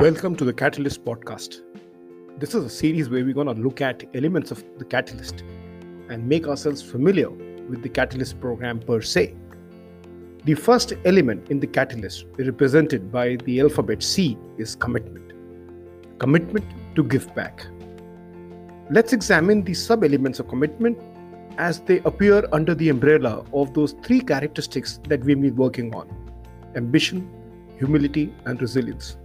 Welcome to the CATALLYST Podcast. This is a series where we're going to look at elements of the CATALLYST and make ourselves familiar with the CATALLYST program per se. The first element in the CATALLYST, represented by the alphabet C, is commitment. Commitment to give back. Let's examine the sub elements of commitment as they appear under the umbrella of those three characteristics that we've been working on ambition, humility, and resilience.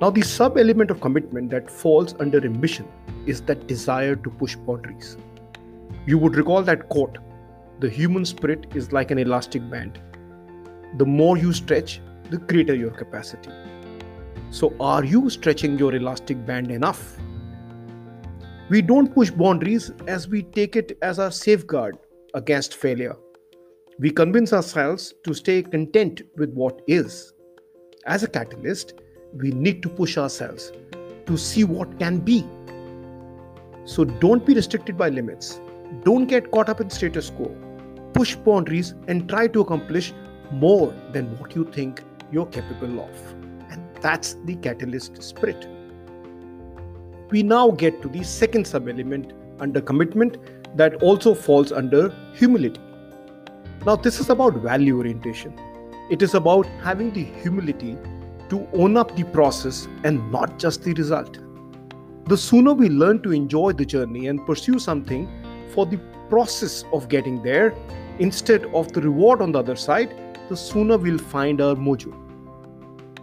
Now, the sub element of commitment that falls under ambition is that desire to push boundaries. You would recall that quote the human spirit is like an elastic band. The more you stretch, the greater your capacity. So, are you stretching your elastic band enough? We don't push boundaries as we take it as a safeguard against failure. We convince ourselves to stay content with what is. As a catalyst, we need to push ourselves to see what can be. So don't be restricted by limits. Don't get caught up in status quo. Push boundaries and try to accomplish more than what you think you're capable of. And that's the catalyst spirit. We now get to the second sub element under commitment that also falls under humility. Now, this is about value orientation. It is about having the humility to own up the process and not just the result. The sooner we learn to enjoy the journey and pursue something for the process of getting there instead of the reward on the other side, the sooner we'll find our mojo.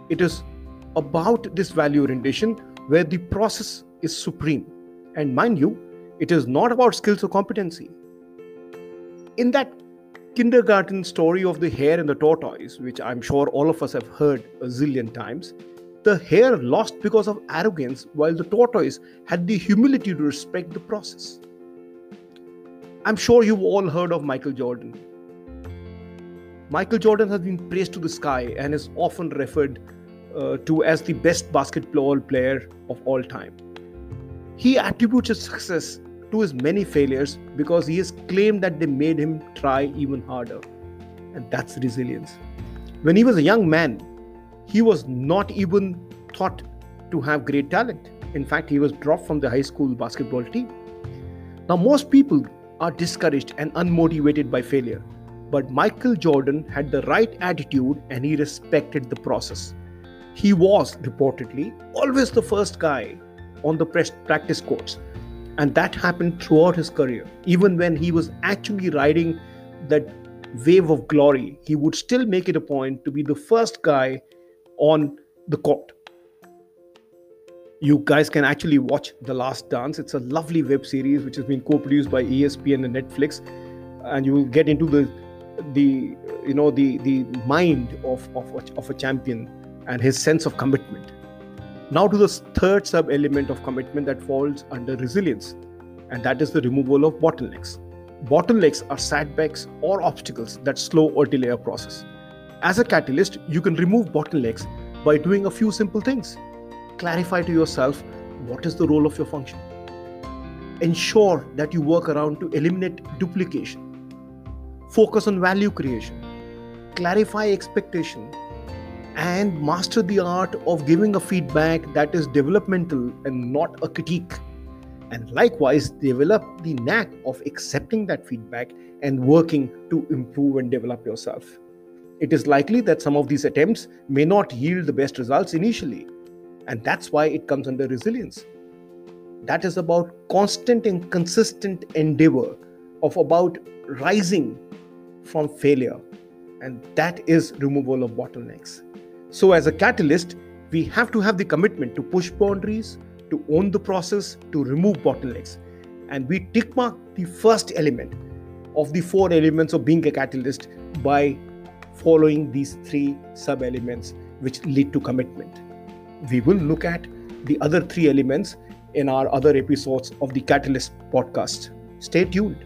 It is about this value orientation where the process is supreme. And mind you, it is not about skills or competency. In that kindergarten story of the hare and the tortoise, which I'm sure all of us have heard a zillion times, the hare lost because of arrogance, while the tortoise had the humility to respect the process. I'm sure you've all heard of Michael Jordan. Michael Jordan has been praised to the sky and is often referred uh, to as the best basketball player of all time. He attributes his success to his many failures because he has claimed that they made him try even harder. And that's resilience. When he was a young man, he was not even thought to have great talent. In fact, he was dropped from the high school basketball team. Now, most people are discouraged and unmotivated by failure. But Michael Jordan had the right attitude and he respected the process. He was, reportedly, always the first guy on the practice courts and that happened throughout his career. Even when he was actually riding that wave of glory, he would still make it a point to be the first guy on the court. You guys can actually watch The Last Dance. It's a lovely web series which has been co-produced by ESPN and Netflix, and you will get into the the you know the the mind of of, of a champion and his sense of commitment now, to the third sub element of commitment that falls under resilience, and that is the removal of bottlenecks. Bottlenecks are setbacks or obstacles that slow or delay a process. As a catalyst, you can remove bottlenecks by doing a few simple things. Clarify to yourself what is the role of your function. Ensure that you work around to eliminate duplication. Focus on value creation. Clarify expectation and master the art of giving a feedback that is developmental and not a critique. And likewise, develop the knack of accepting that feedback and working to improve and develop yourself. It is likely that some of these attempts may not yield the best results initially, and that's why it comes under resilience. That is about constant and consistent endeavor of about rising from failure, and that is removal of bottlenecks. So, as a catalyst, we have to have the commitment to push boundaries, to own the process, to remove bottlenecks. And we tick mark the first element of the four elements of being a catalyst by following these three sub elements which lead to commitment. We will look at the other three elements in our other episodes of the CATALLYST podcast. Stay tuned.